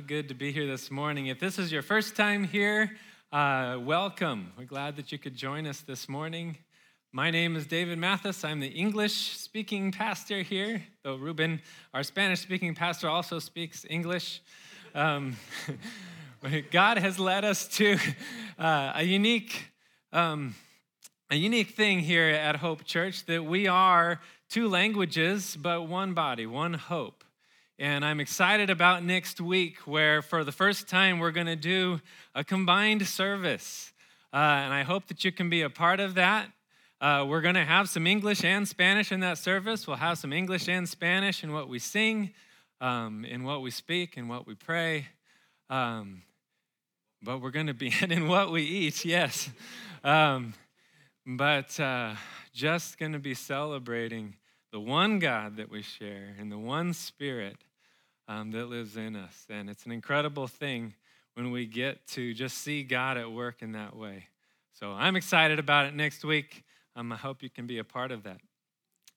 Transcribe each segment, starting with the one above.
Good to be here this morning. If this is your first time here, uh, welcome. We're glad that you could join us this morning. My name is David Mathis. I'm the English speaking pastor here, though Ruben, our Spanish speaking pastor, also speaks English. Um, God has led us to uh, a unique. Um, a unique thing here at Hope Church that we are two languages, but one body, one hope. And I'm excited about next week, where for the first time we're going to do a combined service. Uh, and I hope that you can be a part of that. Uh, we're going to have some English and Spanish in that service. We'll have some English and Spanish in what we sing, um, in what we speak, in what we pray. Um, but we're going to be in what we eat, yes. Um, but uh, just going to be celebrating the one God that we share and the one Spirit um, that lives in us. And it's an incredible thing when we get to just see God at work in that way. So I'm excited about it next week. Um, I hope you can be a part of that.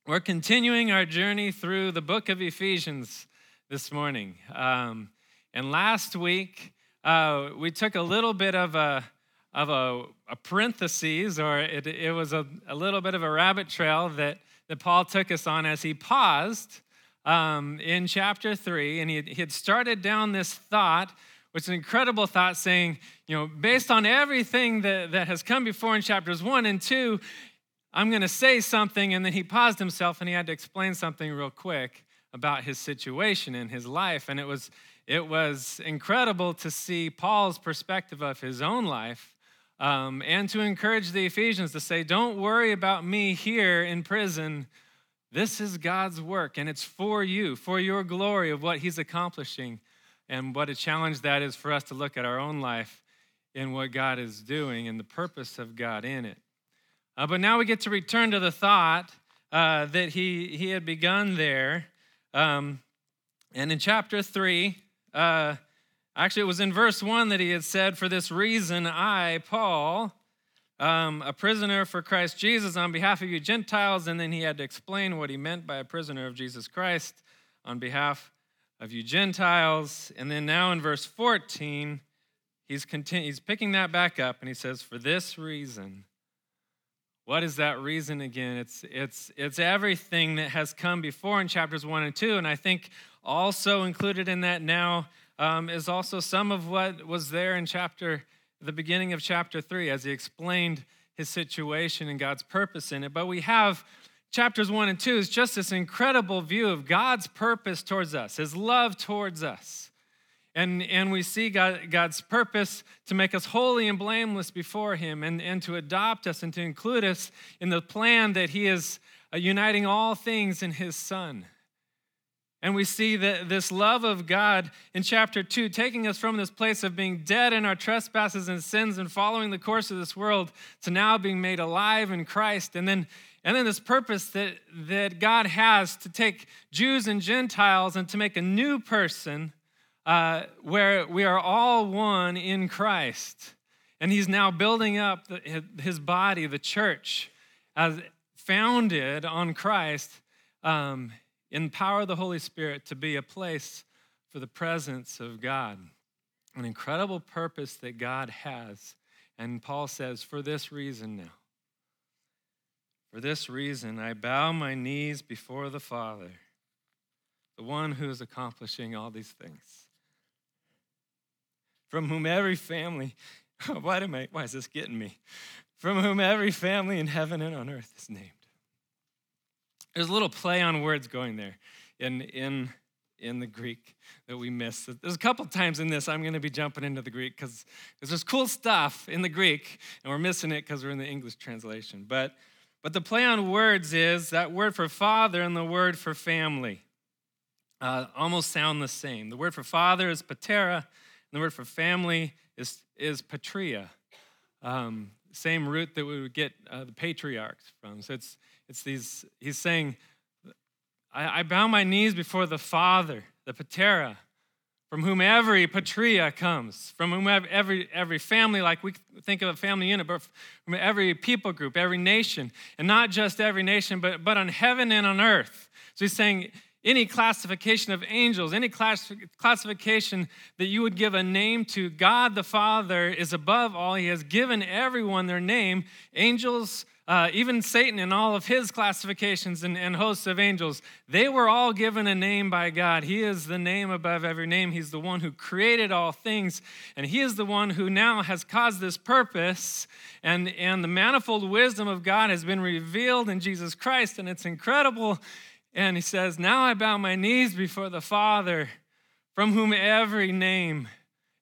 We're continuing our journey through the book of Ephesians this morning. Um, and last week, uh, we took a little bit of a of a, a parenthesis, or it, it was a, a little bit of a rabbit trail that, that Paul took us on as he paused um, in chapter 3, and he had, he had started down this thought, which is an incredible thought, saying, you know, based on everything that, that has come before in chapters 1 and 2, I'm going to say something. And then he paused himself and he had to explain something real quick about his situation in his life. And it was, it was incredible to see Paul's perspective of his own life um, and to encourage the Ephesians to say, don't worry about me here in prison this is God's work, and it's for you, for your glory of what He's accomplishing. And what a challenge that is for us to look at our own life in what God is doing and the purpose of God in it. Uh, but now we get to return to the thought uh, that he, he had begun there. Um, and in chapter 3, uh, actually, it was in verse 1 that he had said, For this reason, I, Paul, um, a prisoner for Christ Jesus on behalf of you Gentiles, and then he had to explain what he meant by a prisoner of Jesus Christ on behalf of you Gentiles. And then now in verse 14, he's, continu- he's picking that back up and he says, For this reason, what is that reason again? It's, it's, it's everything that has come before in chapters 1 and 2. And I think also included in that now um, is also some of what was there in chapter the beginning of chapter 3 as he explained his situation and God's purpose in it. But we have chapters 1 and 2 is just this incredible view of God's purpose towards us, his love towards us. And, and we see God, God's purpose to make us holy and blameless before Him and, and to adopt us and to include us in the plan that He is uh, uniting all things in His Son. And we see that this love of God in chapter 2, taking us from this place of being dead in our trespasses and sins and following the course of this world to now being made alive in Christ. And then, and then this purpose that, that God has to take Jews and Gentiles and to make a new person uh, where we are all one in Christ. And He's now building up the, His body, the church, as founded on Christ. Um, empower the Holy Spirit to be a place for the presence of God. An incredible purpose that God has. And Paul says, For this reason now, for this reason, I bow my knees before the Father, the one who is accomplishing all these things, from whom every family, why, am I, why is this getting me? From whom every family in heaven and on earth is named there's a little play on words going there in, in, in the Greek that we miss. There's a couple times in this I'm going to be jumping into the Greek because there's cool stuff in the Greek, and we're missing it because we're in the English translation. But, but the play on words is that word for father and the word for family uh, almost sound the same. The word for father is patera, and the word for family is, is patria. Um, same root that we would get uh, the patriarchs from. So it's it's these, he's saying, I, I bow my knees before the Father, the Patera, from whom every patria comes, from whom every, every family, like we think of a family unit, but from every people group, every nation, and not just every nation, but, but on heaven and on earth. So he's saying, any classification of angels, any class, classification that you would give a name to. God the Father is above all. He has given everyone their name. Angels, uh, even Satan and all of his classifications and, and hosts of angels, they were all given a name by God. He is the name above every name. He's the one who created all things, and He is the one who now has caused this purpose. And, and the manifold wisdom of God has been revealed in Jesus Christ, and it's incredible. And He says, Now I bow my knees before the Father, from whom every name,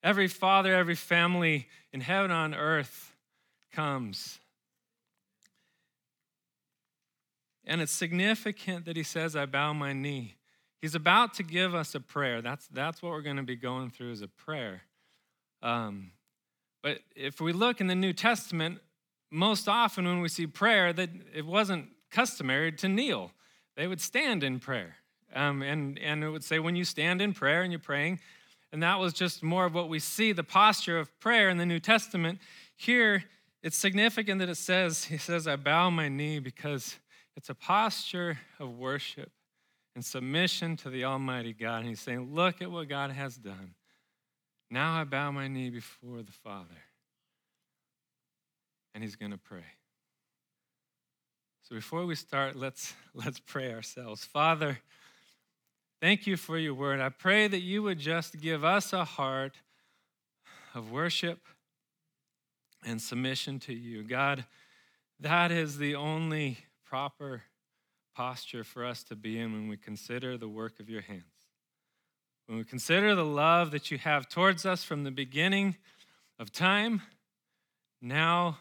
every father, every family in heaven on earth comes. And it's significant that he says, I bow my knee. He's about to give us a prayer. That's, that's what we're going to be going through as a prayer. Um, but if we look in the New Testament, most often when we see prayer, that it wasn't customary to kneel. They would stand in prayer. Um, and, and it would say, when you stand in prayer and you're praying, and that was just more of what we see the posture of prayer in the New Testament. Here, it's significant that it says, He says, I bow my knee because it's a posture of worship and submission to the Almighty God. And he's saying, Look at what God has done. Now I bow my knee before the Father. And he's going to pray. So before we start, let's, let's pray ourselves. Father, thank you for your word. I pray that you would just give us a heart of worship and submission to you. God, that is the only proper posture for us to be in when we consider the work of your hands. When we consider the love that you have towards us from the beginning of time, now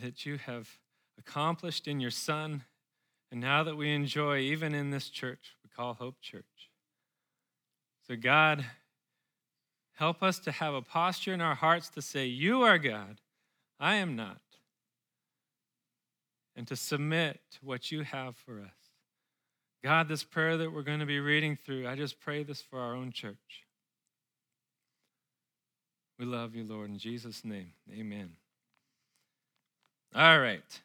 that you have accomplished in your Son, and now that we enjoy even in this church, we call Hope Church. So, God, help us to have a posture in our hearts to say, You are God, I am not and to submit to what you have for us. God, this prayer that we're going to be reading through, I just pray this for our own church. We love you, Lord, in Jesus' name. Amen. All right.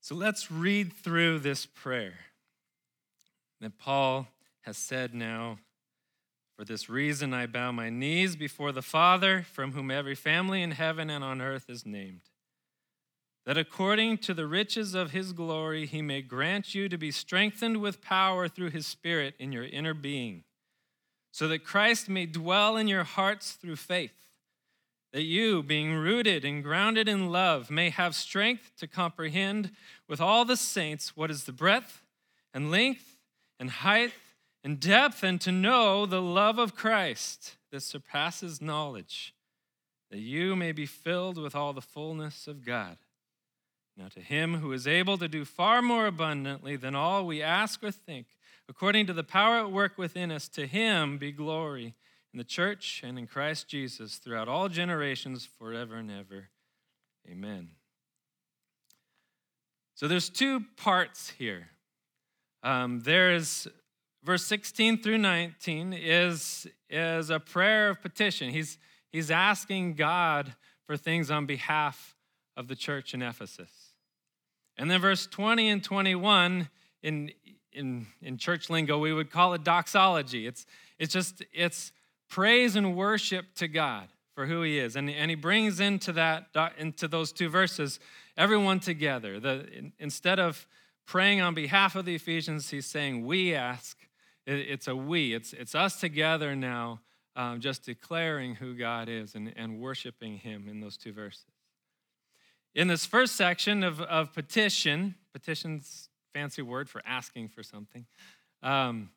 So let's read through this prayer that Paul has said now. For this reason, I bow my knees before the Father, from whom every family in heaven and on earth is named that according to the riches of his glory he may grant you to be strengthened with power through his Spirit in your inner being, so that Christ may dwell in your hearts through faith, that you, being rooted and grounded in love, may have strength to comprehend with all the saints what is the breadth and length and height and depth, and to know the love of Christ that surpasses knowledge, that you may be filled with all the fullness of God. Now, to him who is able to do far more abundantly than all we ask or think, according to the power at work within us, to him be glory in the church and in Christ Jesus throughout all generations, forever and ever. Amen. So there's two parts here. Um, there's verse 16 through 19 is, is a prayer of petition. He's, he's asking God for things on behalf of the church in Ephesus. And then verse 20 and 21 in, in, in church lingo, we would call it doxology. It's, it's just, it's praise and worship to God for who he is. And, and he brings into that, into those two verses, everyone together. The, instead of praying on behalf of the Ephesians, he's saying, we ask. it's a we. It's, it's us together now, um, just declaring who God is and, and worshiping him in those two verses. In this first section of, of petition, petition's fancy word for asking for something. Um,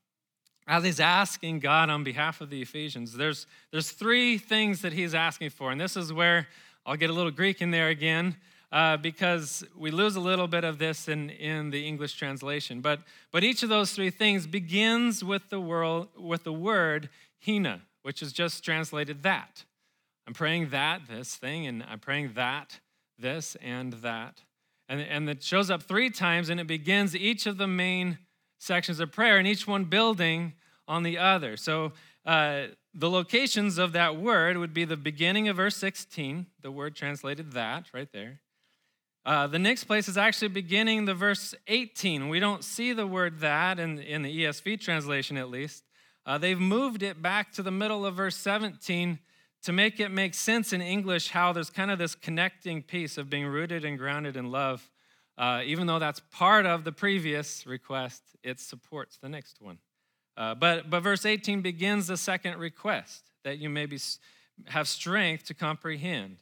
as he's asking God on behalf of the Ephesians, there's, there's three things that he's asking for. And this is where I'll get a little Greek in there again uh, because we lose a little bit of this in, in the English translation. But, but each of those three things begins with the, world, with the word hina, which is just translated that. I'm praying that, this thing, and I'm praying that, this and that. And, and it shows up three times and it begins each of the main sections of prayer and each one building on the other. So uh, the locations of that word would be the beginning of verse 16, the word translated that right there. Uh, the next place is actually beginning the verse 18. We don't see the word that in, in the ESV translation, at least. Uh, they've moved it back to the middle of verse 17 to make it make sense in English how there's kind of this connecting piece of being rooted and grounded in love. Uh, even though that's part of the previous request, it supports the next one. Uh, but, but verse 18 begins the second request that you maybe have strength to comprehend.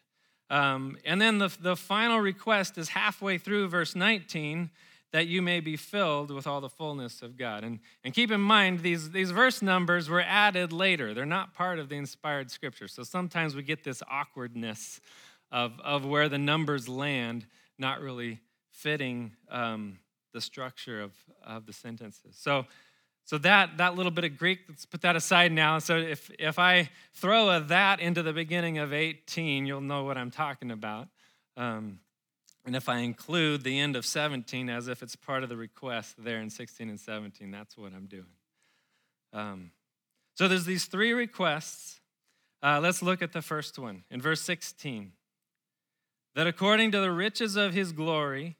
Um, and then the, the final request is halfway through verse 19 that you may be filled with all the fullness of God. And, and keep in mind, these, these verse numbers were added later. They're not part of the inspired scripture. So sometimes we get this awkwardness of, of where the numbers land, not really fitting um, the structure of, of the sentences. So, so that, that little bit of Greek, let's put that aside now. So if, if I throw a that into the beginning of 18, you'll know what I'm talking about. Um, and if I include the end of 17 as if it's part of the request there in 16 and 17, that's what I'm doing. Um, so there's these three requests. Uh, let's look at the first one in verse 16. That according to the riches of his glory,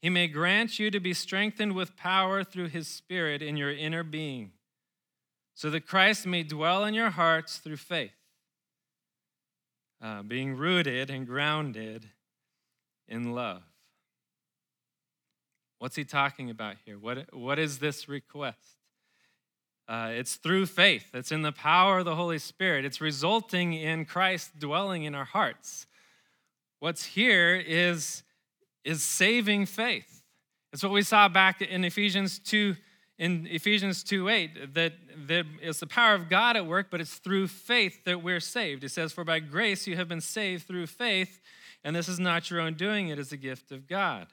he may grant you to be strengthened with power through his Spirit in your inner being, so that Christ may dwell in your hearts through faith, uh, being rooted and grounded in love. What's he talking about here? What, what is this request? Uh, it's through faith, it's in the power of the Holy Spirit, it's resulting in Christ dwelling in our hearts. What's here is, is saving faith. It's what we saw back in Ephesians 2 in Ephesians 2 8, that, that it's the power of God at work, but it's through faith that we're saved. It says, For by grace you have been saved through faith, and this is not your own doing, it is a gift of God.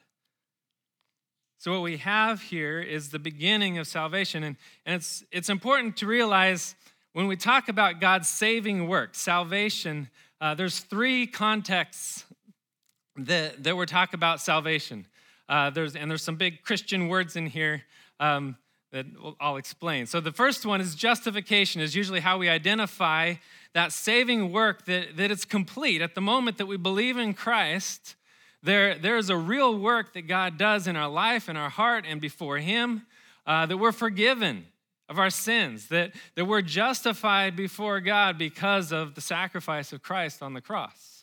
So, what we have here is the beginning of salvation. And, and it's, it's important to realize when we talk about God's saving work, salvation, uh, there's three contexts that, that we're talking about salvation. Uh, there's, and there's some big Christian words in here um, that I'll explain. So, the first one is justification, is usually how we identify that saving work that, that it's complete. At the moment that we believe in Christ, there, there's a real work that God does in our life, in our heart, and before Him, uh, that we're forgiven of our sins, that, that we're justified before God because of the sacrifice of Christ on the cross.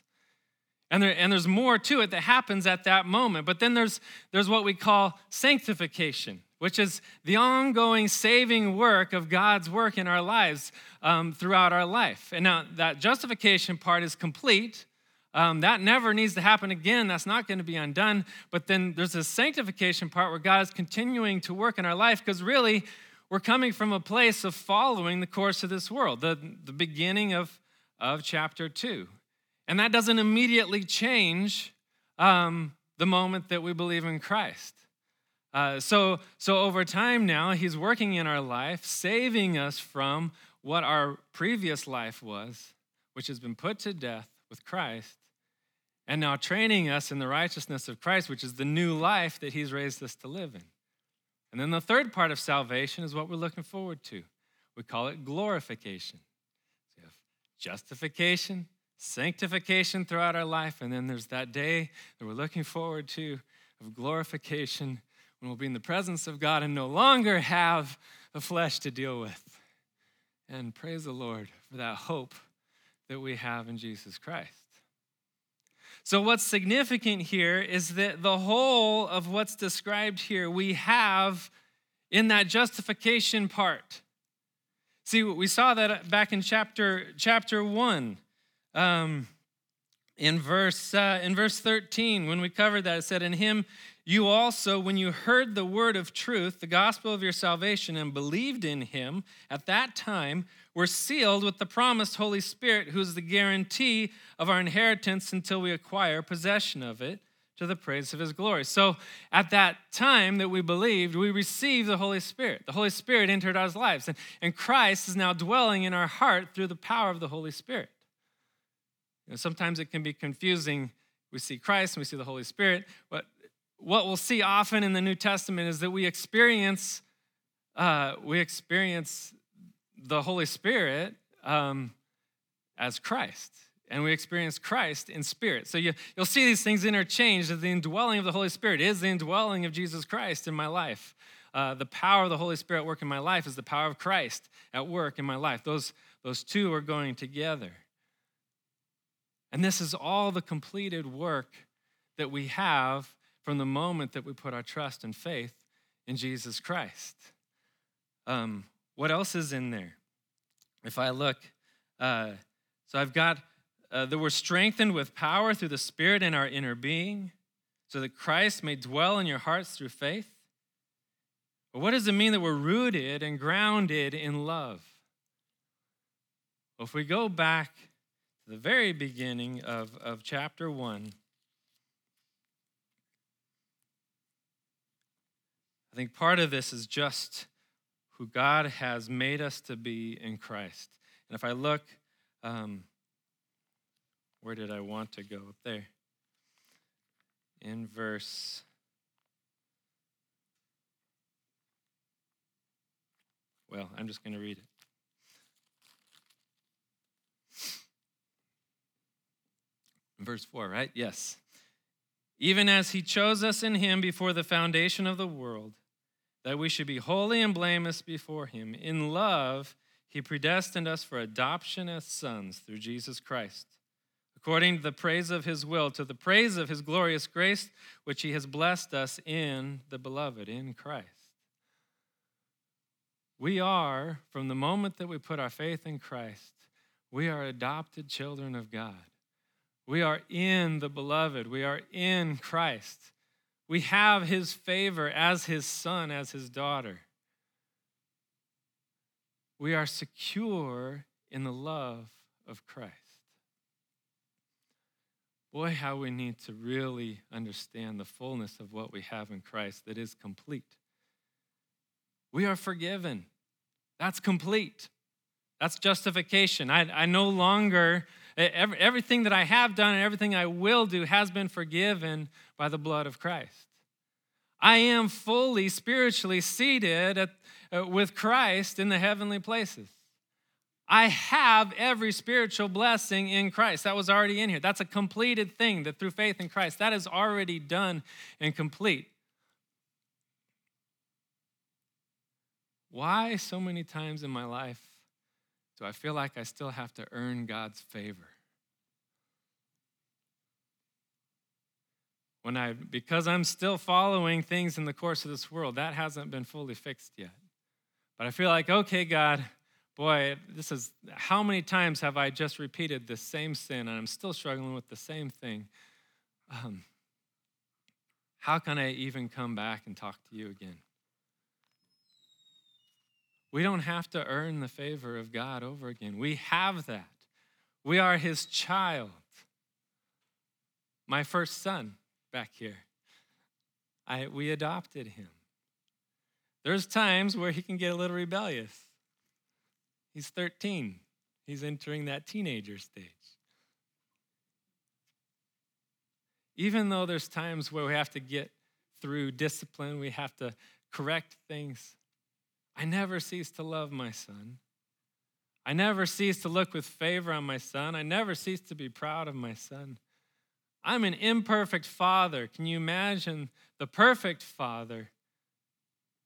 And, there, and there's more to it that happens at that moment. But then there's, there's what we call sanctification which is the ongoing saving work of God's work in our lives um, throughout our life. And now that justification part is complete. Um, that never needs to happen again. That's not going to be undone. But then there's this sanctification part where God is continuing to work in our life because really we're coming from a place of following the course of this world, the, the beginning of, of chapter two. And that doesn't immediately change um, the moment that we believe in Christ. Uh, so, so over time now, he's working in our life, saving us from what our previous life was, which has been put to death with Christ, and now training us in the righteousness of Christ, which is the new life that he's raised us to live in. And then the third part of salvation is what we're looking forward to. We call it glorification. So you have justification, sanctification throughout our life, and then there's that day that we're looking forward to of glorification when we'll be in the presence of God and no longer have the flesh to deal with. And praise the Lord for that hope that we have in Jesus Christ. So, what's significant here is that the whole of what's described here we have in that justification part. See, we saw that back in chapter, chapter 1. Um, in verse, uh, in verse 13, when we covered that, it said, In him you also, when you heard the word of truth, the gospel of your salvation, and believed in him, at that time were sealed with the promised Holy Spirit, who is the guarantee of our inheritance until we acquire possession of it to the praise of his glory. So at that time that we believed, we received the Holy Spirit. The Holy Spirit entered our lives, and, and Christ is now dwelling in our heart through the power of the Holy Spirit. Sometimes it can be confusing. We see Christ and we see the Holy Spirit, but what we'll see often in the New Testament is that we experience uh, we experience the Holy Spirit um, as Christ, and we experience Christ in spirit. So you, you'll see these things interchanged as the indwelling of the Holy Spirit is the indwelling of Jesus Christ in my life. Uh, the power of the Holy Spirit at work in my life is the power of Christ at work in my life. Those, those two are going together. And this is all the completed work that we have from the moment that we put our trust and faith in Jesus Christ. Um, what else is in there? If I look, uh, so I've got uh, that we're strengthened with power through the Spirit in our inner being, so that Christ may dwell in your hearts through faith. But what does it mean that we're rooted and grounded in love? Well, if we go back the very beginning of, of chapter 1, I think part of this is just who God has made us to be in Christ. And if I look, um, where did I want to go? Up there. In verse. Well, I'm just going to read it. Verse 4, right? Yes. Even as he chose us in him before the foundation of the world, that we should be holy and blameless before him. In love, he predestined us for adoption as sons through Jesus Christ according to the praise of his will, to the praise of his glorious grace, which he has blessed us in the beloved, in Christ. We are, from the moment that we put our faith in Christ, we are adopted children of God. We are in the beloved. We are in Christ. We have his favor as his son, as his daughter. We are secure in the love of Christ. Boy, how we need to really understand the fullness of what we have in Christ that is complete. We are forgiven. That's complete. That's justification. I, I no longer, everything that I have done and everything I will do has been forgiven by the blood of Christ. I am fully spiritually seated at, uh, with Christ in the heavenly places. I have every spiritual blessing in Christ. That was already in here. That's a completed thing that through faith in Christ, that is already done and complete. Why so many times in my life do I feel like I still have to earn God's favor? When I because I'm still following things in the course of this world, that hasn't been fully fixed yet. But I feel like, okay, God, boy, this is how many times have I just repeated the same sin and I'm still struggling with the same thing? Um, how can I even come back and talk to you again? We don't have to earn the favor of God over again. We have that. We are his child. My first son back here, I, we adopted him. There's times where he can get a little rebellious. He's 13. He's entering that teenager stage. Even though there's times where we have to get through discipline, we have to correct things, I never cease to love my son. I never cease to look with favor on my son. I never cease to be proud of my son. I'm an imperfect father. Can you imagine the perfect father?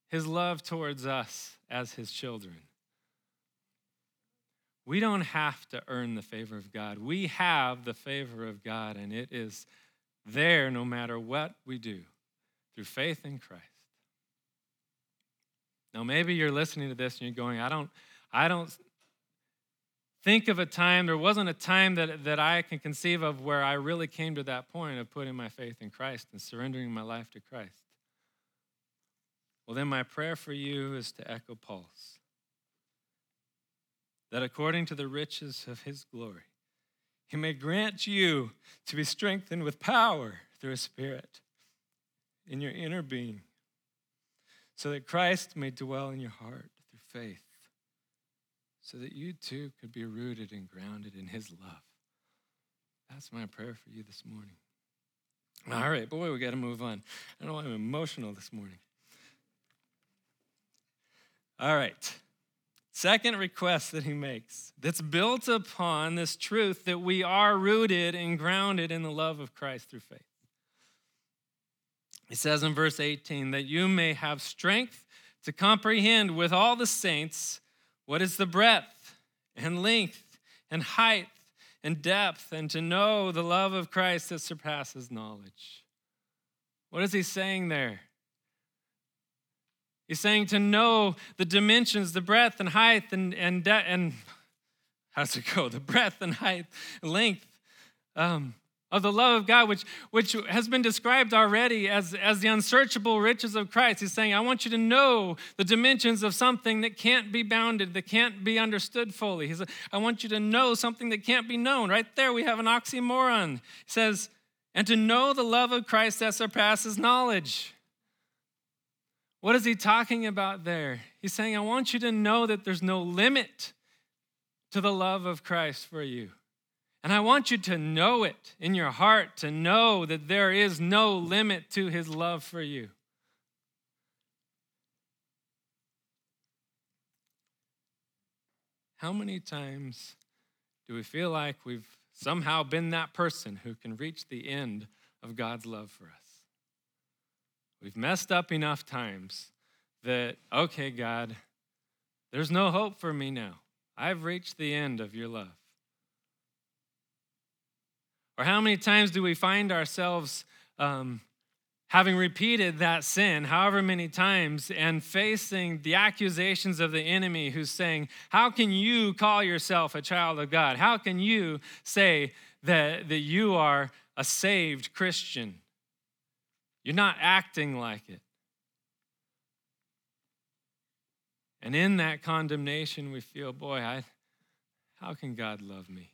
His love towards us as his children. We don't have to earn the favor of God. We have the favor of God, and it is there no matter what we do through faith in Christ. Now, maybe you're listening to this and you're going, I don't, I don't think of a time, there wasn't a time that, that I can conceive of where I really came to that point of putting my faith in Christ and surrendering my life to Christ. Well, then my prayer for you is to echo Paul's that according to the riches of his glory, he may grant you to be strengthened with power through his Spirit in your inner being, so that Christ may dwell in your heart through faith, so that you too could be rooted and grounded in his love. That's my prayer for you this morning. All right, boy, we got to move on. I know I'm emotional this morning. All right. Second request that he makes that's built upon this truth that we are rooted and grounded in the love of Christ through faith. He says in verse 18 that you may have strength to comprehend with all the saints what is the breadth and length and height and depth, and to know the love of Christ that surpasses knowledge. What is he saying there? He's saying to know the dimensions, the breadth and height and and and how's it go? The breadth and height, length um, of the love of God, which which has been described already as as the unsearchable riches of Christ. He's saying, I want you to know the dimensions of something that can't be bounded, that can't be understood fully. He's, I want you to know something that can't be known. Right there, we have an oxymoron. He says, and to know the love of Christ that surpasses knowledge. What is he talking about there? He's saying, I want you to know that there's no limit to the love of Christ for you. And I want you to know it in your heart, to know that there is no limit to his love for you. How many times do we feel like we've somehow been that person who can reach the end of God's love for us? We've messed up enough times that, okay, God, there's no hope for me now. I've reached the end of your love. Or how many times do we find ourselves um, having repeated that sin however many times and facing the accusations of the enemy who's saying, How can you call yourself a child of God? How can you say that, that you are a saved Christian? You're not acting like it. And in that condemnation, we feel, boy, I, how can God love me?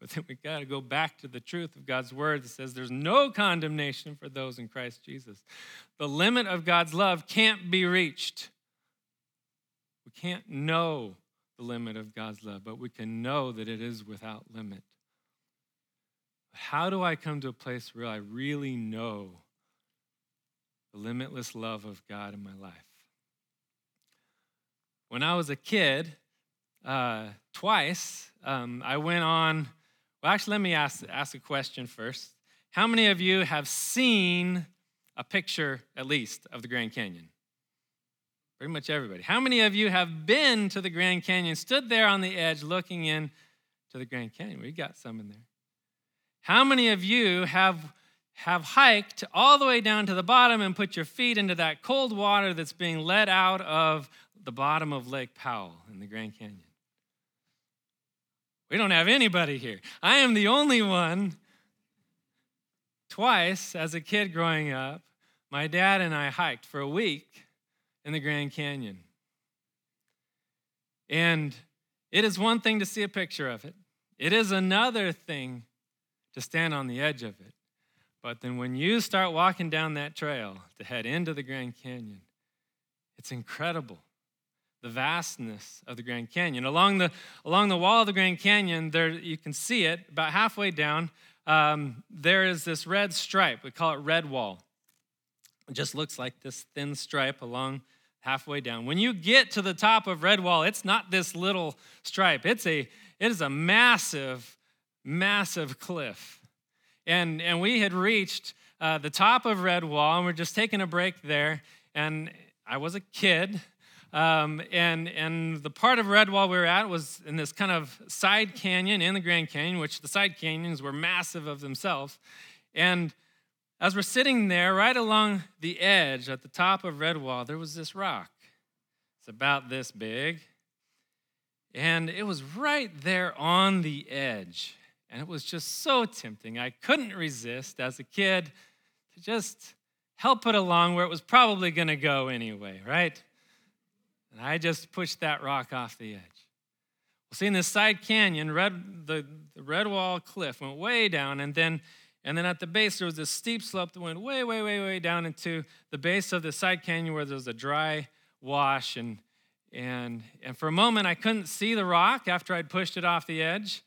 But then we got to go back to the truth of God's word that says there's no condemnation for those in Christ Jesus. The limit of God's love can't be reached. We can't know the limit of God's love, but we can know that it is without limit. How do I come to a place where I really know the limitless love of God in my life? When I was a kid, uh, twice, um, I went on. Well, actually, let me ask, ask a question first. How many of you have seen a picture, at least, of the Grand Canyon? Pretty much everybody. How many of you have been to the Grand Canyon, stood there on the edge looking in to the Grand Canyon? We got some in there. How many of you have, have hiked all the way down to the bottom and put your feet into that cold water that's being let out of the bottom of Lake Powell in the Grand Canyon? We don't have anybody here. I am the only one. Twice as a kid growing up, my dad and I hiked for a week in the Grand Canyon. And it is one thing to see a picture of it, it is another thing to stand on the edge of it. But then when you start walking down that trail to head into the Grand Canyon, it's incredible. The vastness of the Grand Canyon. Along the, along the wall of the Grand Canyon, there you can see it about halfway down. Um, there is this red stripe. We call it red wall. It just looks like this thin stripe along halfway down. When you get to the top of red wall, it's not this little stripe. It's a it is a massive massive cliff. And, and we had reached uh, the top of Red Wall, and we're just taking a break there. And I was a kid. Um, and, and the part of Redwall we were at was in this kind of side canyon in the Grand Canyon, which the side canyons were massive of themselves. And as we're sitting there, right along the edge at the top of Redwall, there was this rock. It's about this big. And it was right there on the edge. And it was just so tempting. I couldn't resist as a kid to just help it along where it was probably going to go anyway, right? And I just pushed that rock off the edge. Well, see, in this side canyon, red, the, the red wall cliff went way down, and then, and then at the base, there was this steep slope that went way, way, way, way down into the base of the side canyon where there was a dry wash. And, and, and for a moment, I couldn't see the rock after I'd pushed it off the edge.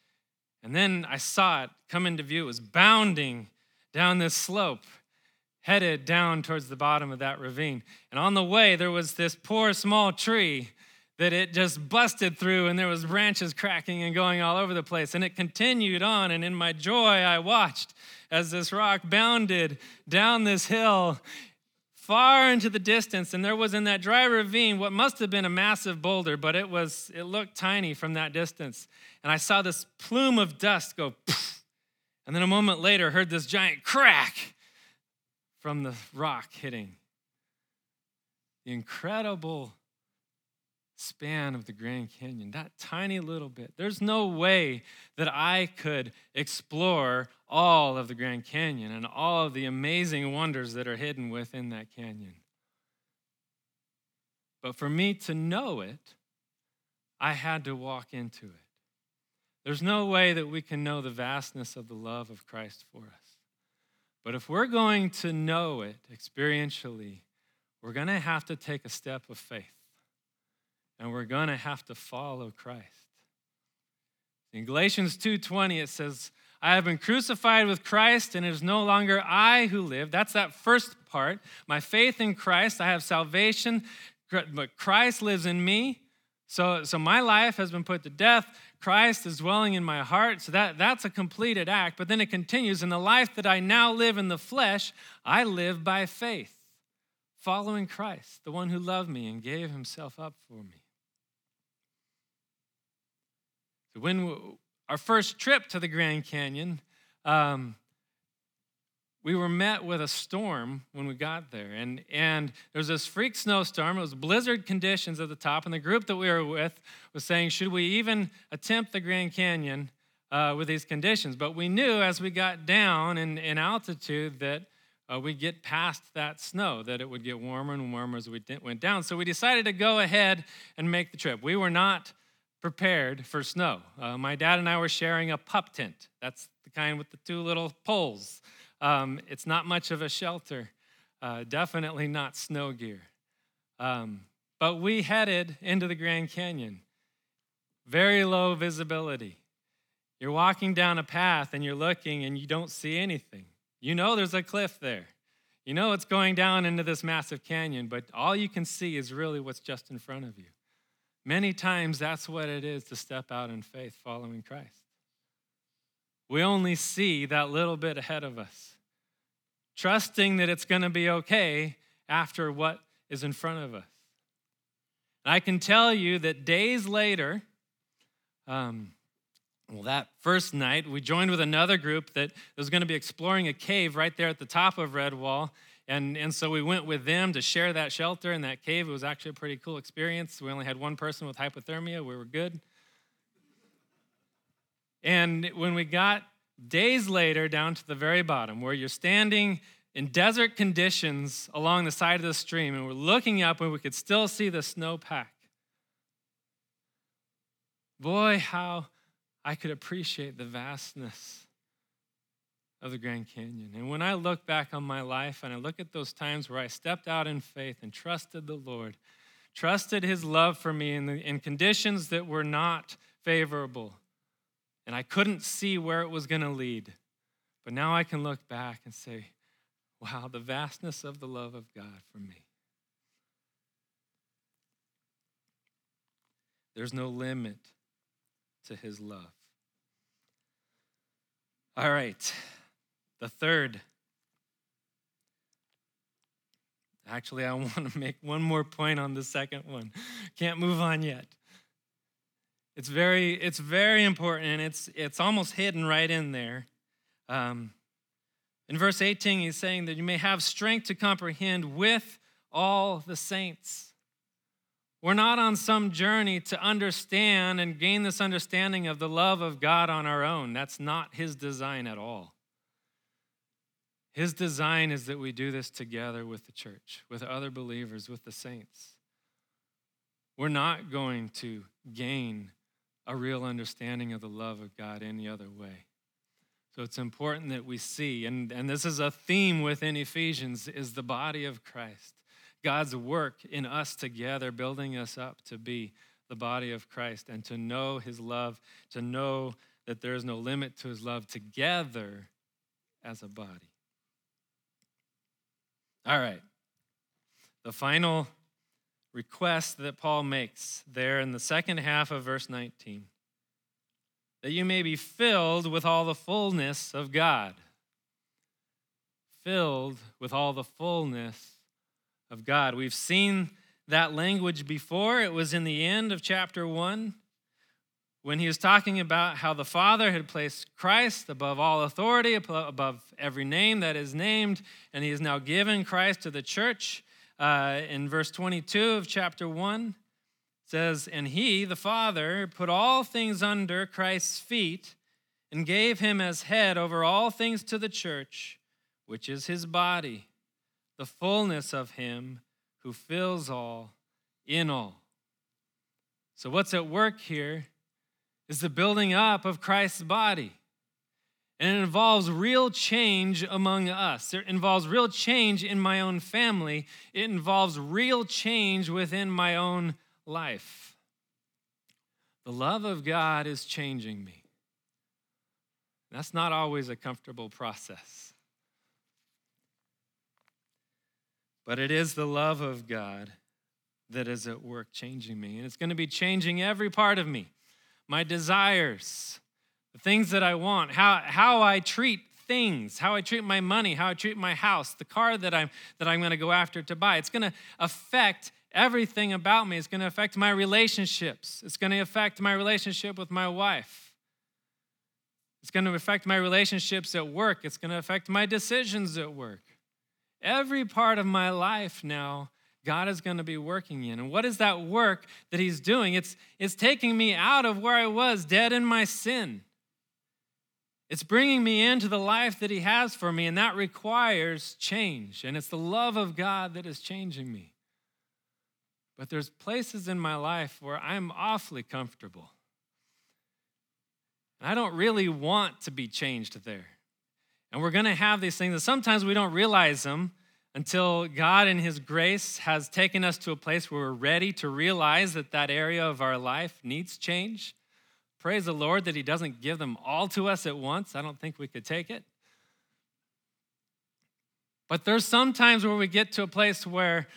And then I saw it come into view. It was bounding down this slope, headed down towards the bottom of that ravine. And on the way, there was this poor small tree that it just busted through and there was branches cracking and going all over the place. And it continued on and in my joy i watched as this rock bounded down this hill far into the distance. And there was in that dry ravine what must have been a massive boulder but it was it looked tiny from that distance. And i saw this plume of dust go and then a moment later heard this giant crack from the rock hitting the incredible span of the Grand Canyon, that tiny little bit. There's no way that I could explore all of the Grand Canyon and all of the amazing wonders that are hidden within that canyon. But for me to know it, I had to walk into it. There's no way that we can know the vastness of the love of Christ for us. But if we're going to know it experientially, we're going to have to take a step of faith and we're going to have to follow Christ. In Galatians 2:20 it says, "I have been crucified with Christ and it is no longer I who live." That's that first part. My faith in Christ, I have salvation, but Christ lives in me. So, so my life has been put to death. Christ is dwelling in my heart. So that, that's a completed act. But then it continues In the life that I now live in the flesh, I live by faith, following Christ, the one who loved me and gave himself up for me. So when our first trip to the Grand Canyon, um, we were met with a storm when we got there. And, and there was this freak snowstorm. It was blizzard conditions at the top. And the group that we were with was saying, should we even attempt the Grand Canyon uh, with these conditions? But we knew as we got down in, in altitude that uh, we'd get past that snow, that it would get warmer and warmer as we went down. So we decided to go ahead and make the trip. We were not prepared for snow. Uh, my dad and I were sharing a pup tent. That's the kind with the two little poles. Um, it's not much of a shelter, uh, definitely not snow gear. Um, but we headed into the Grand Canyon. Very low visibility. You're walking down a path and you're looking and you don't see anything. You know there's a cliff there. You know it's going down into this massive canyon, but all you can see is really what's just in front of you. Many times, that's what it is to step out in faith following Christ. We only see that little bit ahead of us, trusting that it's going to be okay after what is in front of us. And I can tell you that days later, um, well, that first night, we joined with another group that was going to be exploring a cave right there at the top of Redwall. And, and so we went with them to share that shelter in that cave. It was actually a pretty cool experience. We only had one person with hypothermia, we were good. And when we got days later down to the very bottom, where you're standing in desert conditions along the side of the stream, and we're looking up and we could still see the snowpack. Boy, how I could appreciate the vastness of the Grand Canyon. And when I look back on my life and I look at those times where I stepped out in faith and trusted the Lord, trusted his love for me in, the, in conditions that were not favorable, and I couldn't see where it was going to lead. But now I can look back and say, wow, the vastness of the love of God for me. There's no limit to his love. All right. The third, actually, I want to make one more point on the second one. Can't move on yet. It's very, it's very important, and it's, it's almost hidden right in there. Um, in verse 18, he's saying that you may have strength to comprehend with all the saints. We're not on some journey to understand and gain this understanding of the love of God on our own. That's not his design at all. His design is that we do this together with the church, with other believers, with the saints. We're not going to gain a real understanding of the love of God any other way. So it's important that we see, and, and this is a theme within Ephesians, is the body of Christ. God's work in us together, building us up to be the body of Christ and to know his love, to know that there is no limit to his love together as a body. All right. The final request that Paul makes there in the second half of verse 19 that you may be filled with all the fullness of God. Filled with all the fullness of God. We've seen that language before. It was in the end of chapter 1 when he was talking about how the Father had placed Christ above all authority, above every name that is named, and he has now given Christ to the church. Uh, in verse 22 of chapter 1, says, And he, the Father, put all things under Christ's feet and gave him as head over all things to the church, which is his body, the fullness of him who fills all in all. So, what's at work here is the building up of Christ's body. And it involves real change among us. It involves real change in my own family. It involves real change within my own life. The love of God is changing me. That's not always a comfortable process. But it is the love of God that is at work changing me. And it's going to be changing every part of me my desires, the things that I want, how, how I treat things, how I treat my money, how I treat my house, the car that I'm, that I'm going to go after to buy. It's going to affect everything about me. It's going to affect my relationships. It's going to affect my relationship with my wife. It's going to affect my relationships at work. It's going to affect my decisions at work. Every part of my life now God is going to be working in. And what is that work that He's doing? It's, it's taking me out of where I was, dead in my sin. It's bringing me into the life that He has for me, and that requires change. And it's the love of God that is changing me. But there's places in my life where I'm awfully comfortable. And I don't really want to be changed there. And we're going to have these things, and sometimes we don't realize them until God, in His grace, has taken us to a place where we're ready to realize that that area of our life needs change. Praise the Lord that He doesn't give them all to us at once. I don't think we could take it. But there's some times where we get to a place where,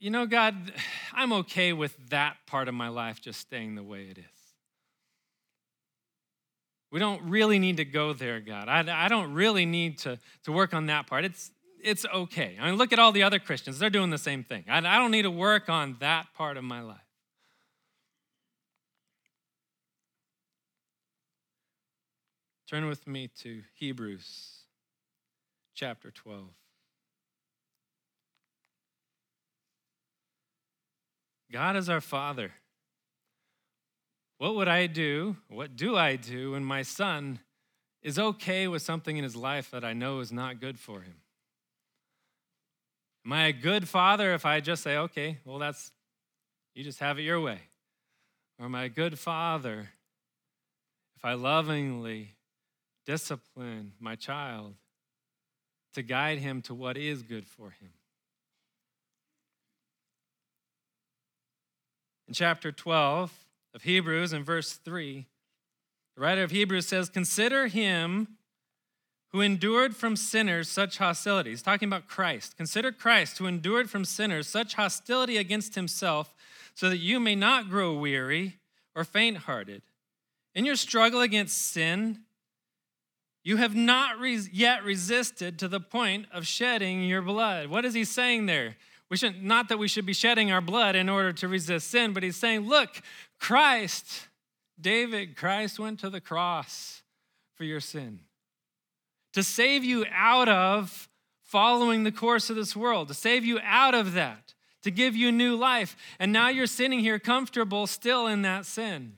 you know, God, I'm okay with that part of my life just staying the way it is. We don't really need to go there, God. I, I don't really need to, to work on that part. It's, it's okay. I mean, look at all the other Christians. They're doing the same thing. I, I don't need to work on that part of my life. Turn with me to Hebrews chapter 12. God is our Father. What would I do? What do I do when my son is okay with something in his life that I know is not good for him? Am I a good father if I just say, okay, well, that's, you just have it your way? Or am I a good father if I lovingly discipline my child to guide him to what is good for him? In chapter 12 of Hebrews, in verse 3, the writer of Hebrews says, Consider him who endured from sinners such hostility. He's talking about Christ. Consider Christ, who endured from sinners such hostility against himself, so that you may not grow weary or faint hearted. In your struggle against sin, you have not res- yet resisted to the point of shedding your blood. What is he saying there? We should not that we should be shedding our blood in order to resist sin, but he's saying, look, Christ, David, Christ went to the cross for your sin to save you out of following the course of this world, to save you out of that, to give you new life. And now you're sitting here comfortable still in that sin.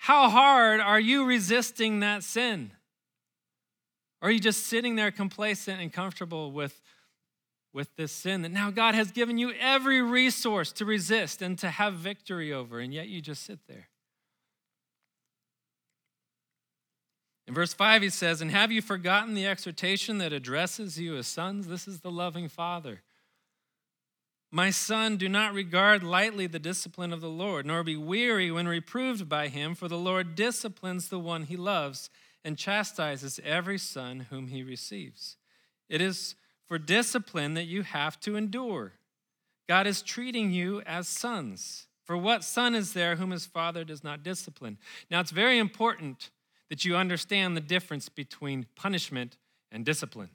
How hard are you resisting that sin? Or are you just sitting there complacent and comfortable with, with this sin that now God has given you every resource to resist and to have victory over, and yet you just sit there? In verse 5, he says, And have you forgotten the exhortation that addresses you as sons? This is the loving Father. My son, do not regard lightly the discipline of the Lord, nor be weary when reproved by him, for the Lord disciplines the one he loves and chastises every son whom he receives. It is for discipline that you have to endure. God is treating you as sons. For what son is there whom his father does not discipline? Now, it's very important that you understand the difference between punishment and discipline.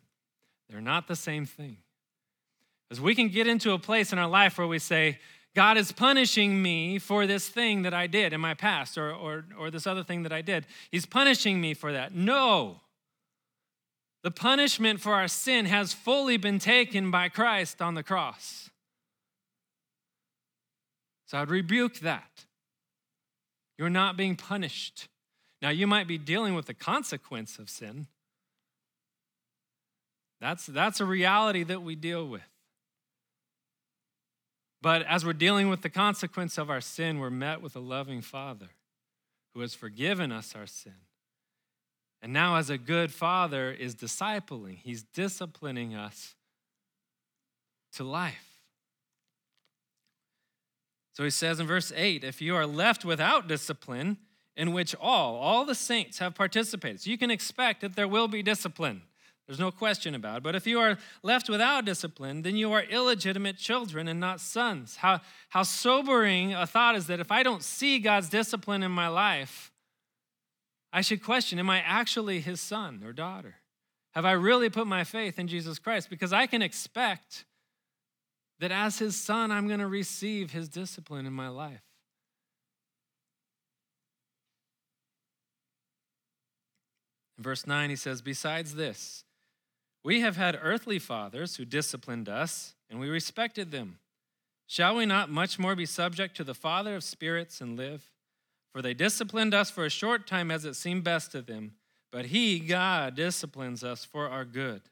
They're not the same thing. As we can get into a place in our life where we say, God is punishing me for this thing that I did in my past or, or, or this other thing that I did. He's punishing me for that. No. The punishment for our sin has fully been taken by Christ on the cross. So I'd rebuke that. You're not being punished. Now, you might be dealing with the consequence of sin. That's, that's a reality that we deal with. But as we're dealing with the consequence of our sin, we're met with a loving Father who has forgiven us our sin. And now, as a good father, is discipling, he's disciplining us to life. So he says in verse 8 if you are left without discipline, in which all, all the saints have participated, so you can expect that there will be discipline. There's no question about it. But if you are left without discipline, then you are illegitimate children and not sons. How, how sobering a thought is that if I don't see God's discipline in my life, I should question Am I actually his son or daughter? Have I really put my faith in Jesus Christ? Because I can expect that as his son, I'm going to receive his discipline in my life. In verse 9, he says, Besides this, we have had earthly fathers who disciplined us, and we respected them. Shall we not much more be subject to the Father of spirits and live? For they disciplined us for a short time as it seemed best to them, but He, God, disciplines us for our good,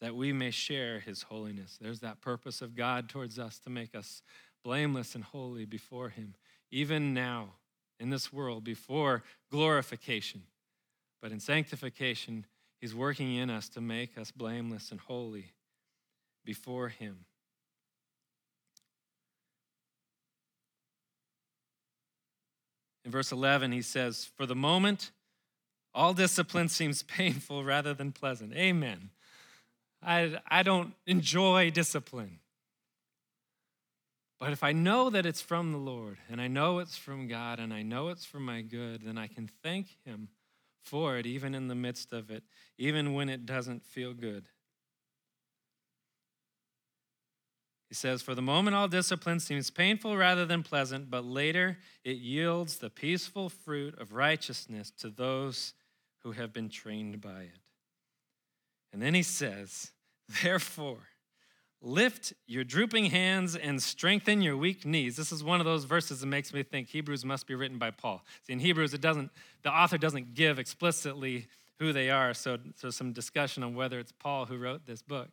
that we may share His holiness. There's that purpose of God towards us to make us blameless and holy before Him, even now in this world, before glorification. But in sanctification, He's working in us to make us blameless and holy before Him. In verse 11, he says, For the moment, all discipline seems painful rather than pleasant. Amen. I, I don't enjoy discipline. But if I know that it's from the Lord, and I know it's from God, and I know it's for my good, then I can thank Him for it, even in the midst of it, even when it doesn't feel good. He says, For the moment, all discipline seems painful rather than pleasant, but later it yields the peaceful fruit of righteousness to those who have been trained by it. And then he says, Therefore, Lift your drooping hands and strengthen your weak knees. This is one of those verses that makes me think Hebrews must be written by Paul. See, in Hebrews, it doesn't, the author doesn't give explicitly who they are, so, so some discussion on whether it's Paul who wrote this book.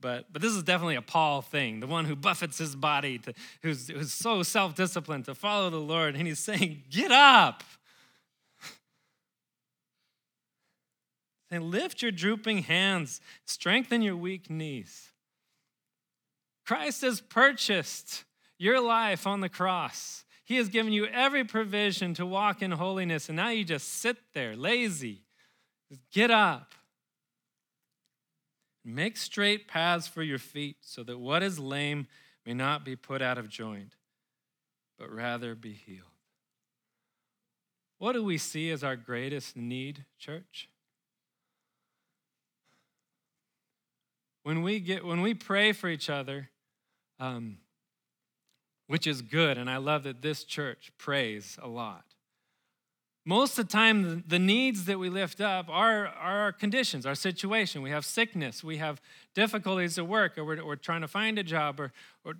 But, but this is definitely a Paul thing, the one who buffets his body, to, who's, who's so self disciplined to follow the Lord. And he's saying, Get up. and lift your drooping hands, strengthen your weak knees. Christ has purchased your life on the cross. He has given you every provision to walk in holiness, and now you just sit there lazy. Get up. Make straight paths for your feet so that what is lame may not be put out of joint, but rather be healed. What do we see as our greatest need, church? When we get when we pray for each other, um, which is good. And I love that this church prays a lot. Most of the time, the needs that we lift up are, are our conditions, our situation. We have sickness, we have difficulties at work, or we're, we're trying to find a job, or, or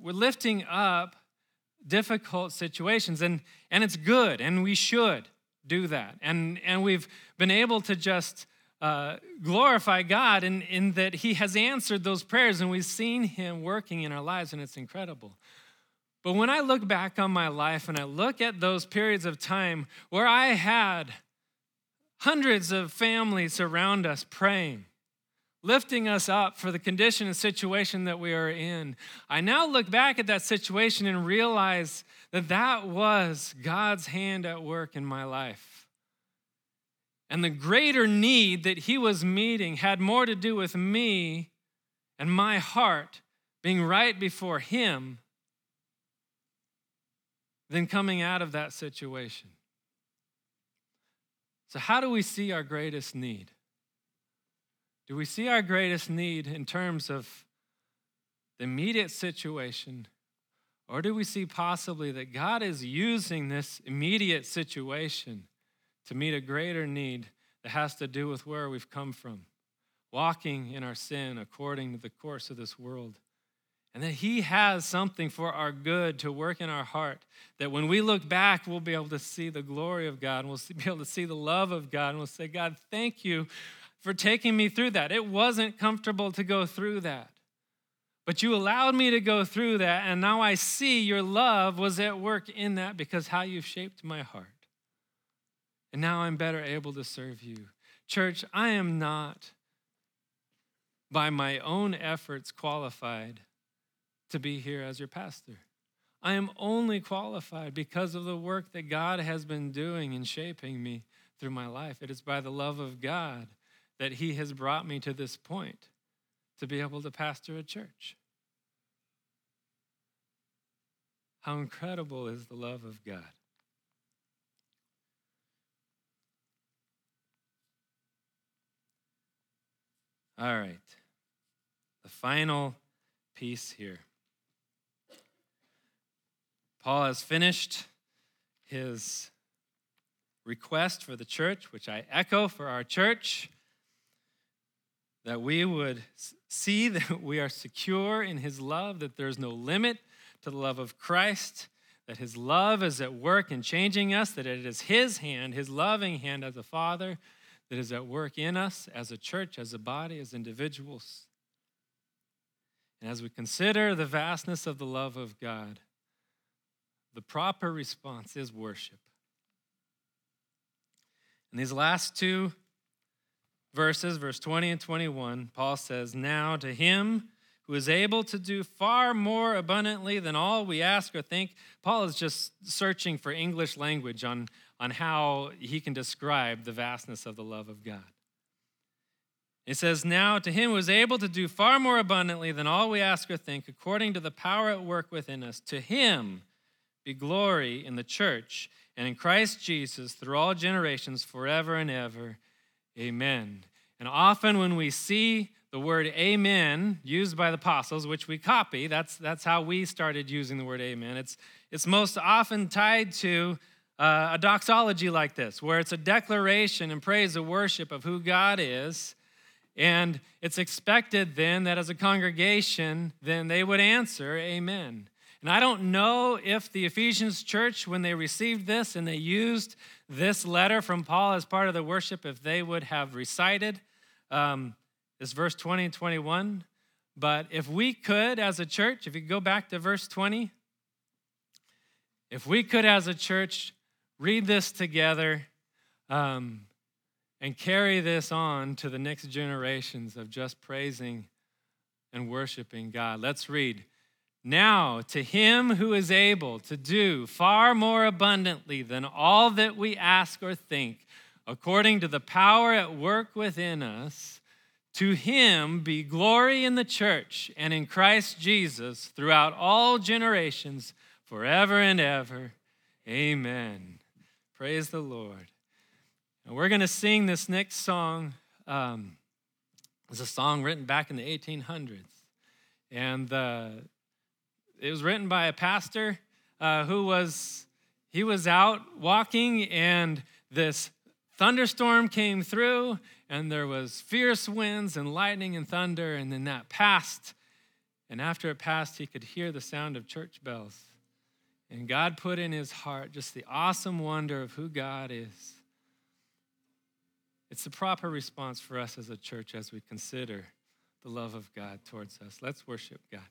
we're lifting up difficult situations. And, and it's good, and we should do that. And, and we've been able to just uh, glorify God in, in that He has answered those prayers and we've seen Him working in our lives, and it's incredible. But when I look back on my life and I look at those periods of time where I had hundreds of families around us praying, lifting us up for the condition and situation that we are in, I now look back at that situation and realize that that was God's hand at work in my life. And the greater need that he was meeting had more to do with me and my heart being right before Him than coming out of that situation. So, how do we see our greatest need? Do we see our greatest need in terms of the immediate situation? Or do we see possibly that God is using this immediate situation to meet a greater need that has to do with where we've come from, walking in our sin according to the course of this world? And that He has something for our good to work in our heart. That when we look back, we'll be able to see the glory of God and we'll be able to see the love of God. And we'll say, God, thank you for taking me through that. It wasn't comfortable to go through that. But you allowed me to go through that, and now I see your love was at work in that because how you've shaped my heart. And now I'm better able to serve you. Church, I am not by my own efforts qualified to be here as your pastor. I am only qualified because of the work that God has been doing in shaping me through my life. It is by the love of God that He has brought me to this point to be able to pastor a church. How incredible is the love of God? All right, the final piece here. Paul has finished his request for the church, which I echo for our church that we would see that we are secure in his love, that there's no limit to the love of Christ, that his love is at work in changing us, that it is his hand, his loving hand as a father, that is at work in us as a church, as a body, as individuals. And as we consider the vastness of the love of God, the proper response is worship. In these last two verses, verse 20 and 21, Paul says, Now to him who is able to do far more abundantly than all we ask or think. Paul is just searching for English language on, on how he can describe the vastness of the love of God. It says, Now to him who is able to do far more abundantly than all we ask or think, according to the power at work within us, to him be glory in the church and in Christ Jesus through all generations, forever and ever. Amen. And often when we see the word amen used by the apostles, which we copy, that's, that's how we started using the word amen. It's, it's most often tied to uh, a doxology like this, where it's a declaration and praise of worship of who God is. And it's expected then that as a congregation, then they would answer amen. And I don't know if the Ephesians church, when they received this and they used this letter from Paul as part of the worship, if they would have recited um, this verse 20 and 21. But if we could, as a church, if you go back to verse 20, if we could, as a church, read this together um, and carry this on to the next generations of just praising and worshiping God. Let's read. Now, to him who is able to do far more abundantly than all that we ask or think, according to the power at work within us, to him be glory in the church and in Christ Jesus throughout all generations, forever and ever. Amen. Praise the Lord. And we're going to sing this next song. Um, it's a song written back in the 1800s. And uh, it was written by a pastor uh, who was he was out walking and this thunderstorm came through and there was fierce winds and lightning and thunder and then that passed and after it passed he could hear the sound of church bells and god put in his heart just the awesome wonder of who god is. It's the proper response for us as a church as we consider the love of god towards us. Let's worship god